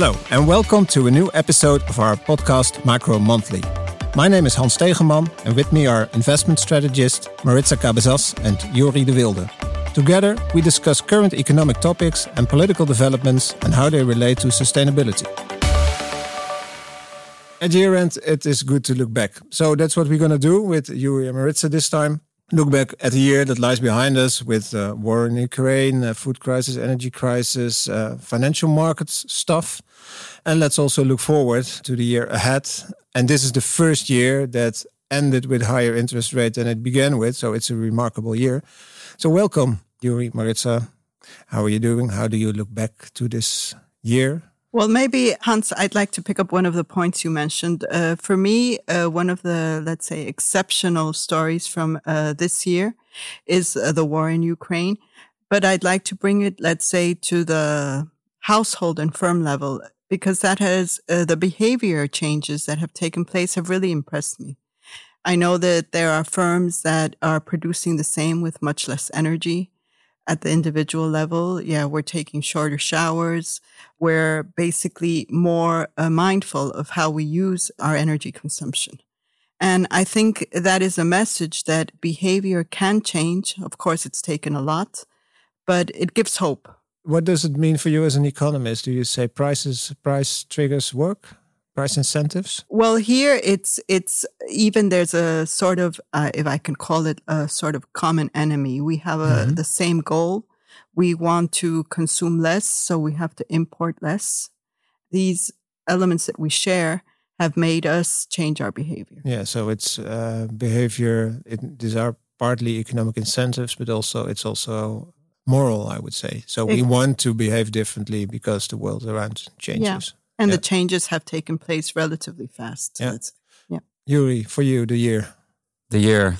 Hello, and welcome to a new episode of our podcast Macro Monthly. My name is Hans Stegeman, and with me are investment strategist Maritza Cabezas and Jori de Wilde. Together, we discuss current economic topics and political developments and how they relate to sustainability. At year end, it is good to look back. So that's what we're going to do with Jori and Maritza this time look back at the year that lies behind us with uh, war in Ukraine, uh, food crisis, energy crisis, uh, financial markets stuff. And let's also look forward to the year ahead. And this is the first year that ended with higher interest rate than it began with. So it's a remarkable year. So welcome, Jori Maritza. How are you doing? How do you look back to this year? Well, maybe Hans, I'd like to pick up one of the points you mentioned. Uh, for me, uh, one of the, let's say, exceptional stories from uh, this year is uh, the war in Ukraine. But I'd like to bring it, let's say, to the household and firm level, because that has uh, the behavior changes that have taken place have really impressed me. I know that there are firms that are producing the same with much less energy at the individual level. Yeah, we're taking shorter showers. We're basically more uh, mindful of how we use our energy consumption. And I think that is a message that behavior can change. Of course, it's taken a lot, but it gives hope. What does it mean for you as an economist? Do you say prices, price triggers work? price incentives? Well, here it's it's even there's a sort of uh, if I can call it a sort of common enemy. We have a, mm-hmm. the same goal. We want to consume less, so we have to import less. These elements that we share have made us change our behavior. Yeah, so it's uh, behavior. It, these are partly economic incentives, but also it's also moral, I would say. So we want to behave differently because the world around changes. Yeah. And yeah. the changes have taken place relatively fast. Yeah. yeah. Jori, for you, the year. The year.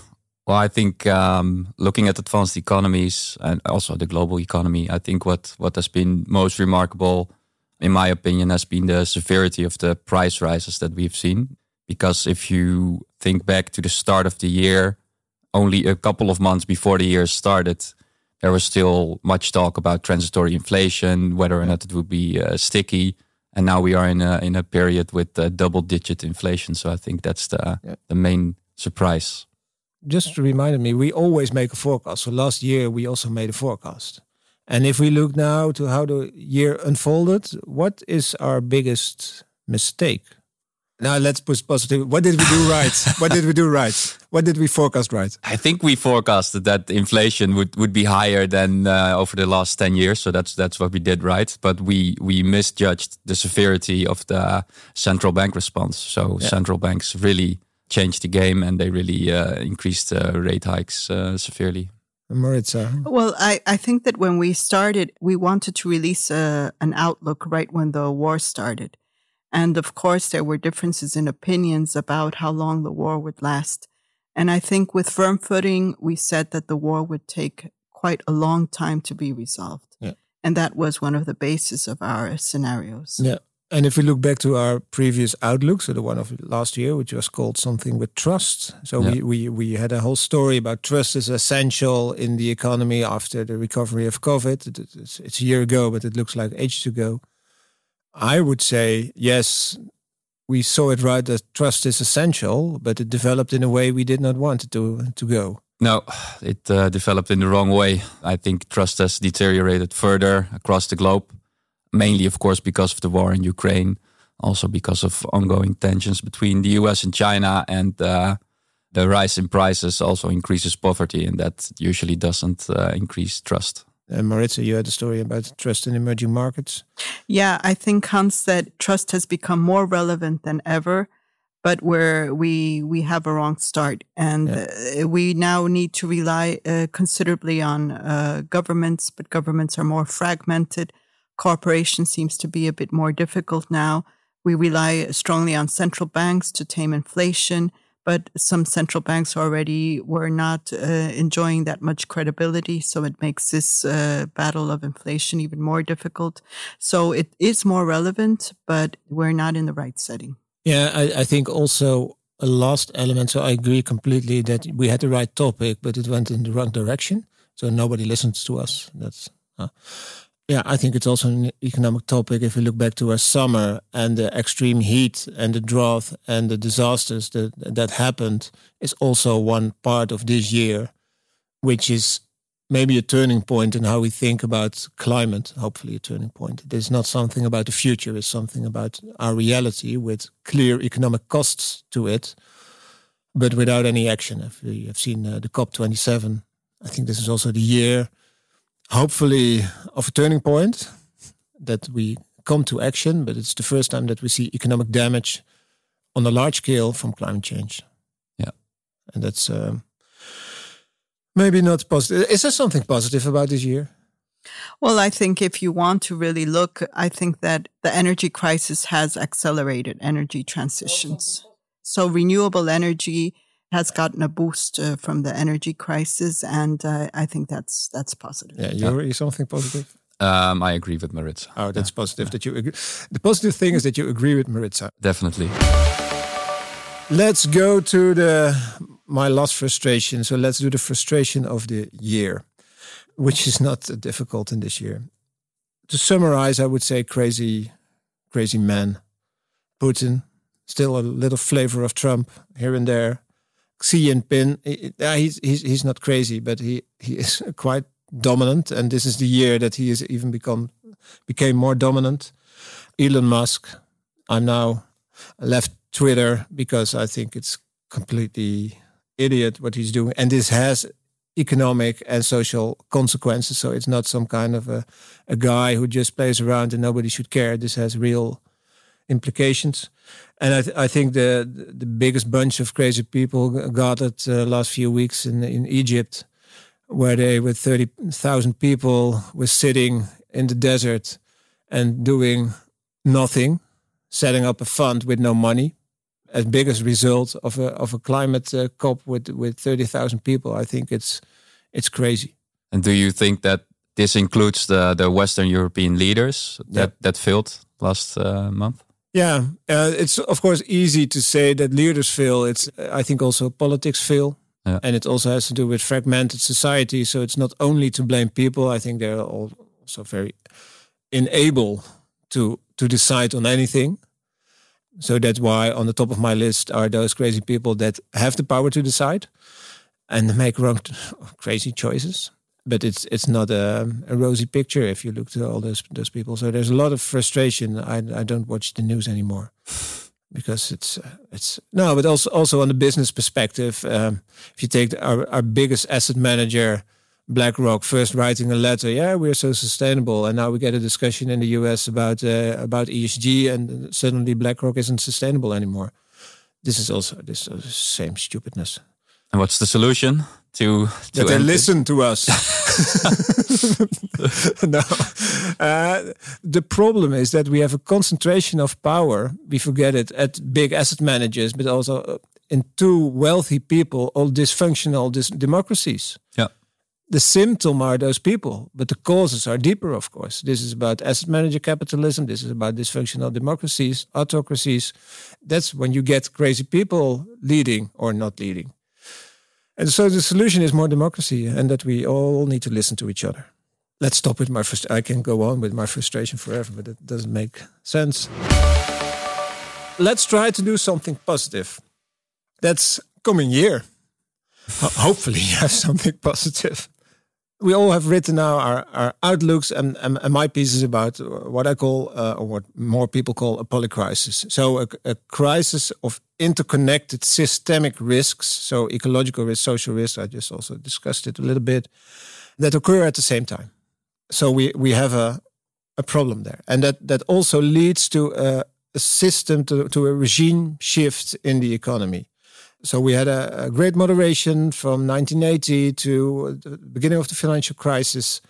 Well, I think um, looking at advanced economies and also the global economy, I think what, what has been most remarkable, in my opinion, has been the severity of the price rises that we've seen. Because if you think back to the start of the year, only a couple of months before the year started, there was still much talk about transitory inflation, whether or not it would be uh, sticky and now we are in a in a period with uh, double digit inflation. So I think that's the yeah. the main surprise. Just reminded me, we always make a forecast. So last year we also made a forecast. And if we look now to how the year unfolded, what is our biggest mistake? Now let's push positive. What did we do right? what did we do right? What did we forecast right? I think we forecasted that inflation would, would be higher than uh, over the last ten years. So that's that's what we did right. But we we misjudged the severity of the central bank response. So yeah. central banks really changed the game and they really uh, increased uh, rate hikes uh, severely. Maritza. Well, I, I think that when we started, we wanted to release a, uh, an outlook right when the war started. And of course, there were differences in opinions about how long the war would last. And I think with firm footing, we said that the war would take quite a long time to be resolved. Yeah. And that was one of the bases of our scenarios. Yeah. And if we look back to our previous outlook, so the one of last year, which was called something with trust. So yeah. we, we, we had a whole story about trust is essential in the economy after the recovery of COVID. It's, it's a year ago, but it looks like ages ago. I would say, yes, we saw it right that trust is essential, but it developed in a way we did not want it to, to go. No, it uh, developed in the wrong way. I think trust has deteriorated further across the globe, mainly, of course, because of the war in Ukraine, also because of ongoing tensions between the US and China, and uh, the rise in prices also increases poverty, and that usually doesn't uh, increase trust. Uh, Maritza, you had a story about trust in emerging markets. Yeah, I think Hans said trust has become more relevant than ever, but where we we have a wrong start, and yeah. uh, we now need to rely uh, considerably on uh, governments. But governments are more fragmented. Cooperation seems to be a bit more difficult now. We rely strongly on central banks to tame inflation but some central banks already were not uh, enjoying that much credibility. So it makes this uh, battle of inflation even more difficult. So it is more relevant, but we're not in the right setting. Yeah, I, I think also a last element. So I agree completely that we had the right topic, but it went in the wrong direction. So nobody listens to us. That's. Uh, Yeah, I think it's also an economic topic. If we look back to our summer and the extreme heat and the drought and the disasters that that happened, is also one part of this year, which is maybe a turning point in how we think about climate. Hopefully, a turning point. It is not something about the future; it's something about our reality with clear economic costs to it, but without any action. If we have seen uh, the COP twenty seven, I think this is also the year hopefully of a turning point that we come to action, but it's the first time that we see economic damage on a large scale from climate change. Yeah. And that's um, maybe not positive. Is there something positive about this year? Well, I think if you want to really look, I think that the energy crisis has accelerated energy transitions. So renewable energy has gotten a boost uh, from the energy crisis, and uh, I think that's that's positive. Yeah, you're, something positive. Um, I agree with Maritza. Oh, that's yeah. positive yeah. that you agree. The positive thing is that you agree with Maritza. Definitely. Let's go to the my last frustration. So let's do the frustration of the year, which is not difficult in this year. To summarize, I would say crazy, crazy man, Putin. Still a little flavor of Trump here and there Xi Jinping, eh, eh, ah, he's, he's, he's not crazy, but he, he is quite dominant. And this is the year that he has even become became more dominant. Elon Musk, I'm now left Twitter because I think it's completely idiot what he's doing. And this has economic and social consequences. So it's not some kind of a, a guy who just plays around and nobody should care. This has real implications. And I, th I think the the biggest bunch of crazy people gathered uh, last few weeks in in Egypt, where they with thirty thousand people were sitting in the desert and doing nothing, setting up a fund with no money, as big as result of a of a climate uh, COP with with thirty thousand people. I think it's it's crazy. And do you think that this includes the the Western European leaders that that failed last uh, month? Yeah, uh, it's of course easy to say that leaders fail. It's I think also politics fail, yeah. and it also has to do with fragmented society. So it's not only to blame people. I think they're also very unable to to decide on anything. So that's why on the top of my list are those crazy people that have the power to decide and make wrong, crazy choices but it's it's not a, a, rosy picture if you look to all those those people. So there's a lot of frustration. I I don't watch the news anymore because it's uh, it's no, but also also on the business perspective. Um, if you take our our biggest asset manager. BlackRock first writing a letter, yeah, we're so sustainable, and now we get a discussion in the U.S. about uh, about ESG, and suddenly BlackRock isn't sustainable anymore. This is also this is same stupidness. And what's the solution? To, to that they listen to us. no, uh, the problem is that we have a concentration of power. We forget it at big asset managers, but also uh, in two wealthy people, all dysfunctional dis democracies. Yeah. The symptom are those people, but the causes are deeper, of course. This is about asset manager capitalism. This is about dysfunctional democracies, autocracies. That's when you get crazy people leading or not leading. And so the solution is more democracy and that we all need to listen to each other. Let's stop with my frustration. I can go on with my frustration forever, but it doesn't make sense. Let's try to do something positive. That's coming year. Hopefully, you have something positive we all have written now our, our outlooks and, and, and, my piece is about what I call, uh, or what more people call a polycrisis. So a, a, crisis of interconnected systemic risks, so ecological risk, social risk, I just also discussed it a little bit, that occur at the same time. So we, we have a, a problem there. And that, that also leads to a, a system, to, to a regime shift in the economy. So we had a, a, great moderation from 1980 to the beginning of the financial crisis.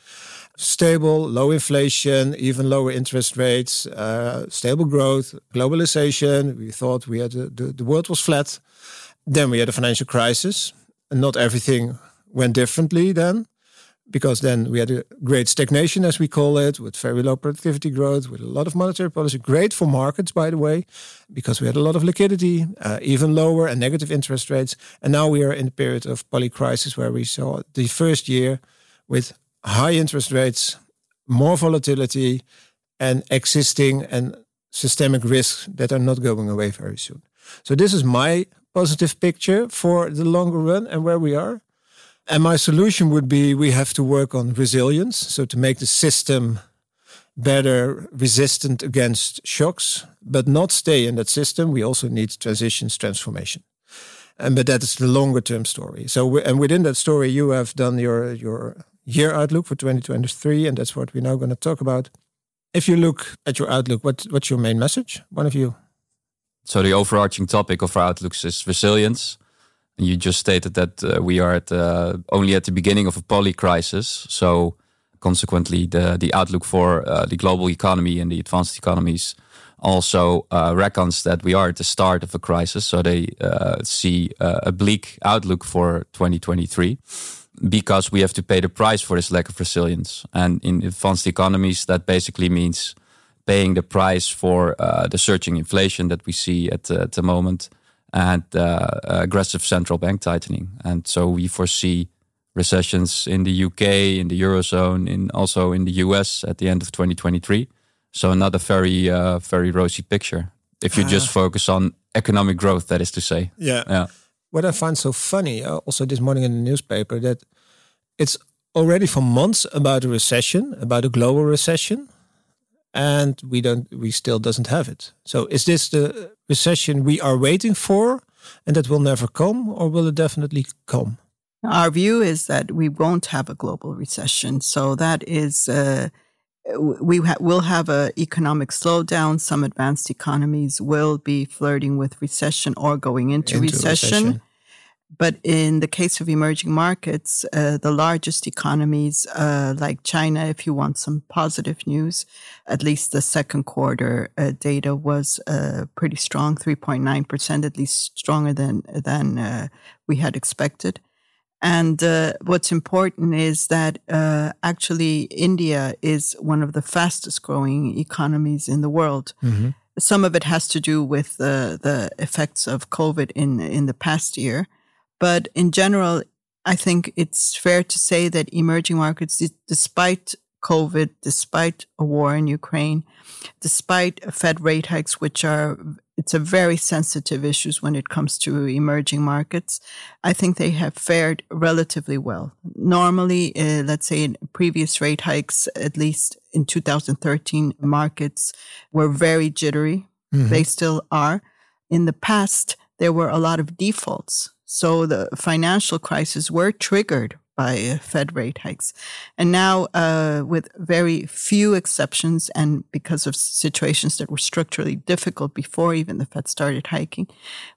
Stable, low inflation, even lower interest rates, uh, stable growth, globalization. We thought we had a, the, the world was flat. Then we had a financial crisis, and not everything went differently then because then we had a great stagnation, as we call it, with very low productivity growth, with a lot of monetary policy. Great for markets, by the way, because we had a lot of liquidity, uh, even lower and negative interest rates. And now we are in the period of polycrisis, where we saw the first year with high interest rates, more volatility and existing and systemic risks that are not going away very soon. So this is my positive picture for the longer run and where we are. And my solution would be we have to work on resilience. So to make the system better resistant against shocks, but not stay in that system. We also need transitions, transformation. And but that is the longer term story. So and within that story, you have done your your year outlook for 2023, and that's what we're now going to talk about. If you look at your outlook, what what's your main message? One of you. So the overarching topic of our outlooks is resilience. You just stated that uh, we are at uh, only at the beginning of a poly crisis. So consequently, the the outlook for uh, the global economy and the advanced economies also uh, reckons that we are at the start of a crisis. So they uh, see uh, a bleak outlook for 2023 because we have to pay the price for this lack of resilience. And in advanced economies, that basically means paying the price for the surging inflation that we see at, at the moment and uh, aggressive central bank tightening. And so we foresee recessions in the UK, in the Eurozone, in also in the US at the end of 2023. So not a very, uh, very rosy picture. If you just focus on economic growth, that is to say. Yeah. Yeah what I find so funny, uh, also this morning in the newspaper, that it's already for months about a recession, about a global recession, and we don't, we still doesn't have it. So is this the recession we are waiting for, and that will never come, or will it definitely come? Our view is that we won't have a global recession. So that is. Uh, we ha- will have an economic slowdown. Some advanced economies will be flirting with recession or going into, into recession. recession. But in the case of emerging markets, uh, the largest economies uh, like China, if you want some positive news, at least the second quarter uh, data was uh, pretty strong, 3.9%, at least stronger than, than uh, we had expected. And uh, what's important is that uh, actually India is one of the fastest growing economies in the world. Mm-hmm. Some of it has to do with the effects of COVID in in the past year, but in general, I think it's fair to say that emerging markets, despite COVID, despite a war in Ukraine, despite Fed rate hikes, which are it's a very sensitive issue when it comes to emerging markets. I think they have fared relatively well. Normally, uh, let's say in previous rate hikes, at least in 2013, markets were very jittery. Mm-hmm. They still are. In the past, there were a lot of defaults. So the financial crisis were triggered by Fed rate hikes. And now, uh, with very few exceptions, and because of situations that were structurally difficult before even the Fed started hiking,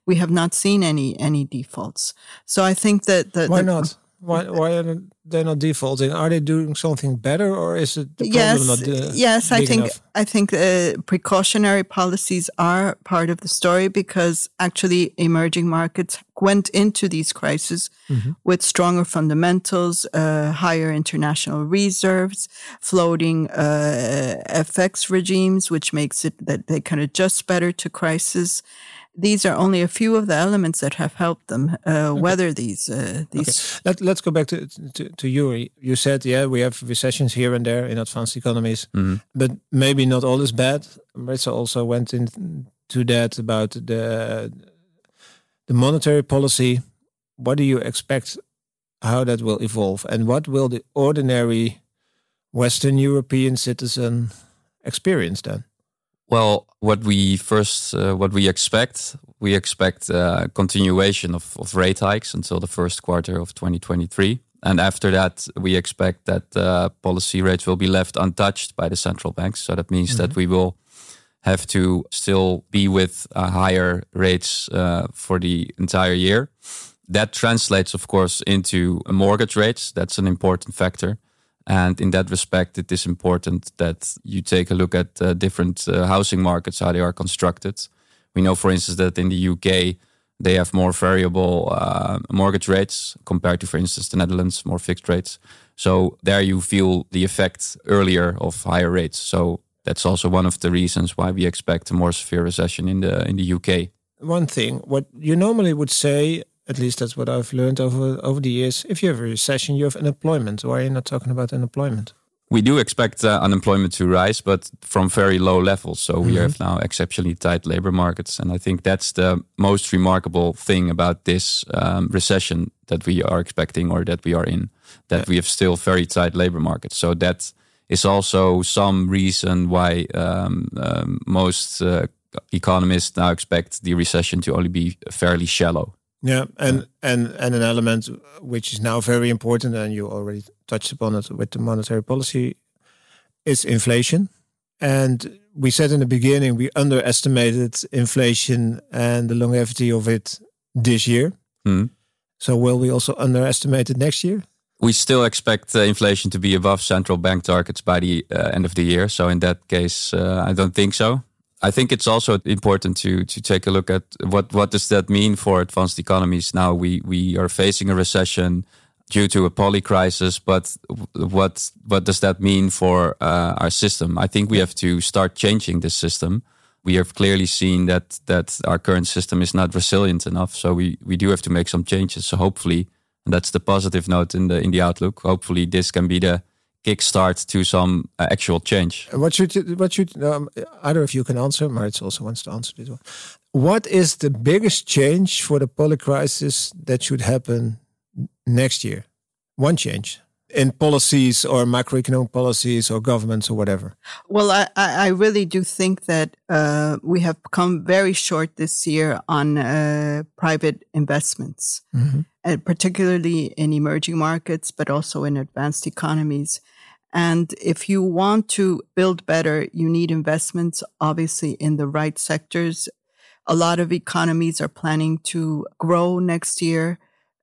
we have not seen any any defaults. So I think that the, why the, not? Why why are they not defaulting? Are they doing something better, or is it the yes, not? Uh, yes, I think enough? I think uh, precautionary policies are part of the story because actually emerging markets went into these crises mm-hmm. with stronger fundamentals, uh, higher international reserves, floating uh, FX regimes, which makes it that they can adjust better to crisis these are only a few of the elements that have helped them uh, okay. weather these uh, these. Okay. Let, let's go back to, to, to Jori. You said, yeah, we have recessions here and there in advanced economies, mm-hmm. but maybe not all is bad. Maritza also went into that about the the monetary policy. What do you expect? How that will evolve, and what will the ordinary Western European citizen experience then? Well, what we first, uh, what we expect, we expect a uh, continuation of, of rate hikes until the first quarter of 2023. And after that, we expect that uh, policy rates will be left untouched by the central banks. So that means mm-hmm. that we will have to still be with uh, higher rates uh, for the entire year. That translates, of course, into mortgage rates. That's an important factor. And in that respect, it is important that you take a look at uh, different uh, housing markets, how they are constructed. We know, for instance, that in the UK, they have more variable uh, mortgage rates compared to, for instance, the Netherlands, more fixed rates. So there you feel the effect earlier of higher rates. So that's also one of the reasons why we expect a more severe recession in the in the UK. One thing, what you normally would say at least that's what I've learned over over the years. If you have a recession, you have unemployment. Why are you not talking about unemployment? we do expect uh, unemployment to rise, but from very low levels. So we have now exceptionally tight labor markets, and I think that's the most remarkable thing about this um, recession that we are expecting or that we are in. That we have still very tight labor markets. So that is also some reason why um, um, most uh, economists now expect the recession to only be fairly shallow. Yeah, and and and an element which is now very important, and you already touched upon it with the monetary policy, is inflation. And we said in the beginning we underestimated inflation and the longevity of it this year. Mm. So will we also underestimate it next year? We still expect uh, inflation to be above central bank targets by the uh, end of the year. So in that case, uh, I don't think so. I think it's also important to to take a look at what what does that mean for advanced economies. Now we we are facing a recession due to a poly crisis, but what what does that mean for uh, our system? I think we have to start changing this system. We have clearly seen that that our current system is not resilient enough, so we we do have to make some changes. So hopefully, that's the positive note in the in the outlook. Hopefully, this can be the kickstart to some uh, actual change. What should you, what should um, either of you can answer? Maritz also wants to answer this one. What is the biggest change for the poly crisis that should happen next year? One change in policies or macroeconomic policies or governments or whatever? Well, I, I really do think that uh, we have come very short this year on uh, private investments, mm-hmm. and particularly in emerging markets, but also in advanced economies. And if you want to build better, you need investments, obviously, in the right sectors. A lot of economies are planning to grow next year.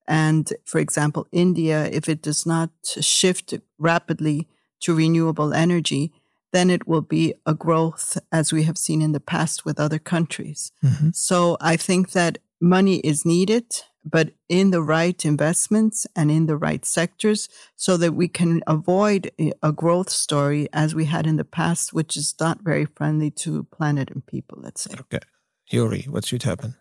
And for example, India, if it does not shift rapidly to renewable energy, then it will be a growth as we have seen in the past with other countries. Mm-hmm. So I think that money is needed but in the right investments and in the right sectors so that we can avoid a growth story as we had in the past, which is not very friendly to planet and people, let's say. Okay. Jori, what should happen?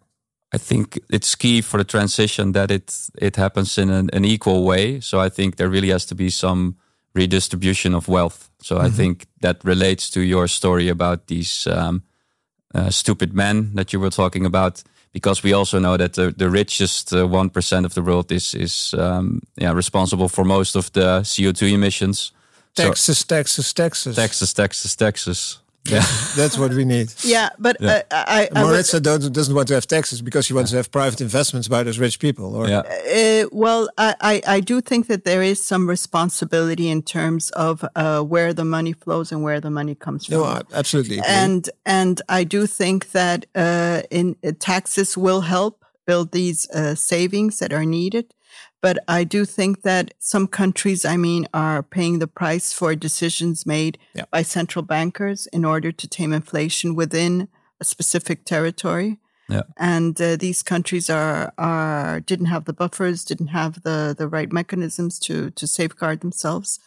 I think it's key for the transition that it it happens in an, an equal way. So I think there really has to be some redistribution of wealth. So mm-hmm. I think that relates to your story about these um, uh, stupid men that you were talking about because we also know that the, the richest uh, one uh, of the world is is um, yeah responsible for most of the CO two emissions. Texas, so, Texas, Texas, Texas, Texas, Texas. Yeah, that's what we need. Yeah, but yeah. Uh, I, I Maritza would, doesn't want to have taxes because she wants yeah. to have private investments by those rich people. Or yeah. Uh, well, I, I do think that there is some responsibility in terms of uh, where the money flows and where the money comes from. No, absolutely. And and I do think that uh, in uh, taxes will help build these uh, savings that are needed. But I do think that some countries, I mean, are paying the price for decisions made yeah. by central bankers in order to tame inflation within a specific territory. Yeah. And uh, these countries are are didn't have the buffers, didn't have the the right mechanisms to to safeguard themselves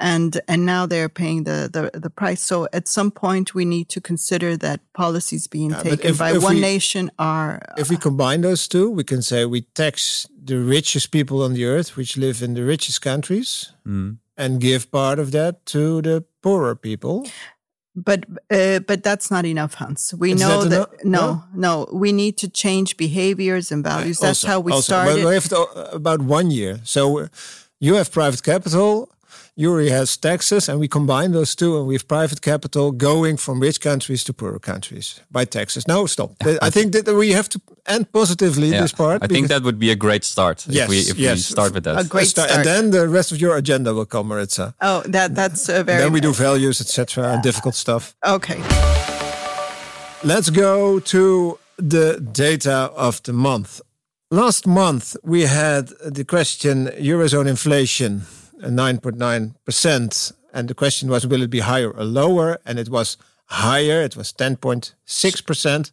and and now they're paying the, the the price. So at some point we need to consider that policies being yeah, taken if, by if one we, nation are. If we combine those two, we can say we tax the richest people on the earth, which live in the richest countries, mm. and give part of that to the poorer people. But uh, but that's not enough, Hans. We Is know that, that no, no, no, we need to change behaviors and values. That's how we also, started. we have to, about one year. So you have private capital Jori has taxes, and we combine those two, and we have private capital going from rich countries to poorer countries by taxes. No, stop. I think that we have to end positively yeah, this part. I think that would be a great start. Yes, if we, if yes. we start with that. A great start. And then the rest of your agenda will come, Maritza. Oh, that that's a very. Then we do values, etc., and difficult stuff. Okay. Let's go to the data of the month. Last month we had the question Eurozone inflation 9.9%. And the question was, will it be higher or lower? And it was higher. It was 10.6%.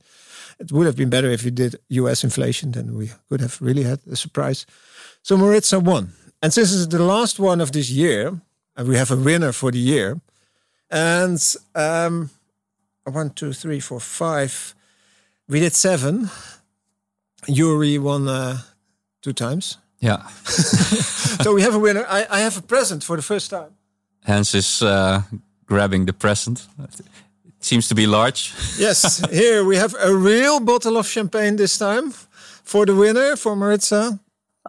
It would have been better if you did US inflation, then we could have really had a surprise. So Maritza won. And since it's the last one of this year, and we have a winner for the year, and um, one, two, three, four, five, we did seven. Jori won uh, two times. Yeah. so we have a winner. I, I have a present for the first time. Hans is uh, grabbing the present. It seems to be large. yes, here we have a real bottle of champagne this time for the winner, for Maritza.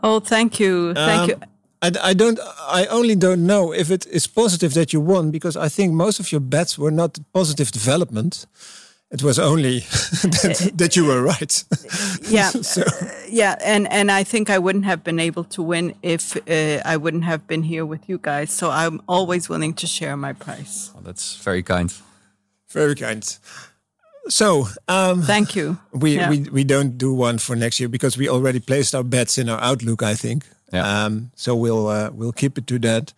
Oh, thank you, thank um, you. I, I don't. I only don't know if it is positive that you won because I think most of your bets were not positive development. It was only that, that, you were right. yeah, so. uh, yeah, and and I think I wouldn't have been able to win if uh, I wouldn't have been here with you guys. So I'm always willing to share my price. Oh, that's very kind. Very kind. So, um, thank you. We, yeah. we we don't do one for next year because we already placed our bets in our outlook. I think. Yeah. Um, so we'll uh, we'll keep it to that.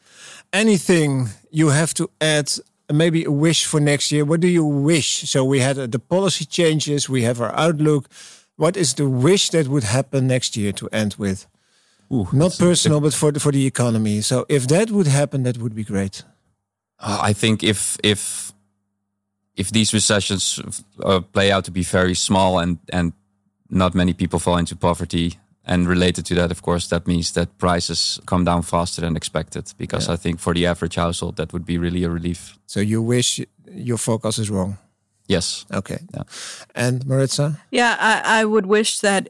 Anything you have to add? Maybe a wish for next year. What do you wish? So we had uh, the policy changes. We have our outlook. What is the wish that would happen next year to end with? Ooh, Not personal, but for the, for the economy. So if that would happen, that would be great. Uh, I think if if if these recessions uh, play out to be very small and and not many people fall into poverty, and related to that, of course, that means that prices come down faster than expected. Because yeah. I think for the average household, that would be really a relief. So you wish your forecast is wrong. Yes. Okay. Yeah. And Maritza? Yeah, I, I would wish that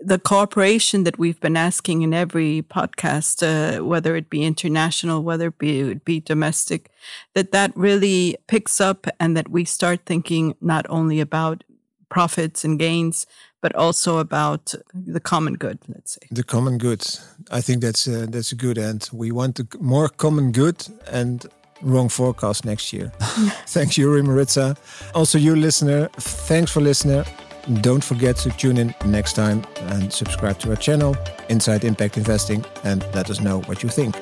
the cooperation that we've been asking in every podcast, uh, whether it be international, whether it be, it be domestic, that that really picks up and that we start thinking not only about profits and gains, but also about the common good. Let's say the common good. I think that's a, that's a good end. We want more common good and wrong forecast next year. Thanks, Jori Maritza. Also, you listener, thanks for listening. Don't forget to tune in next time and subscribe to our channel, Inside Impact Investing, and let us know what you think.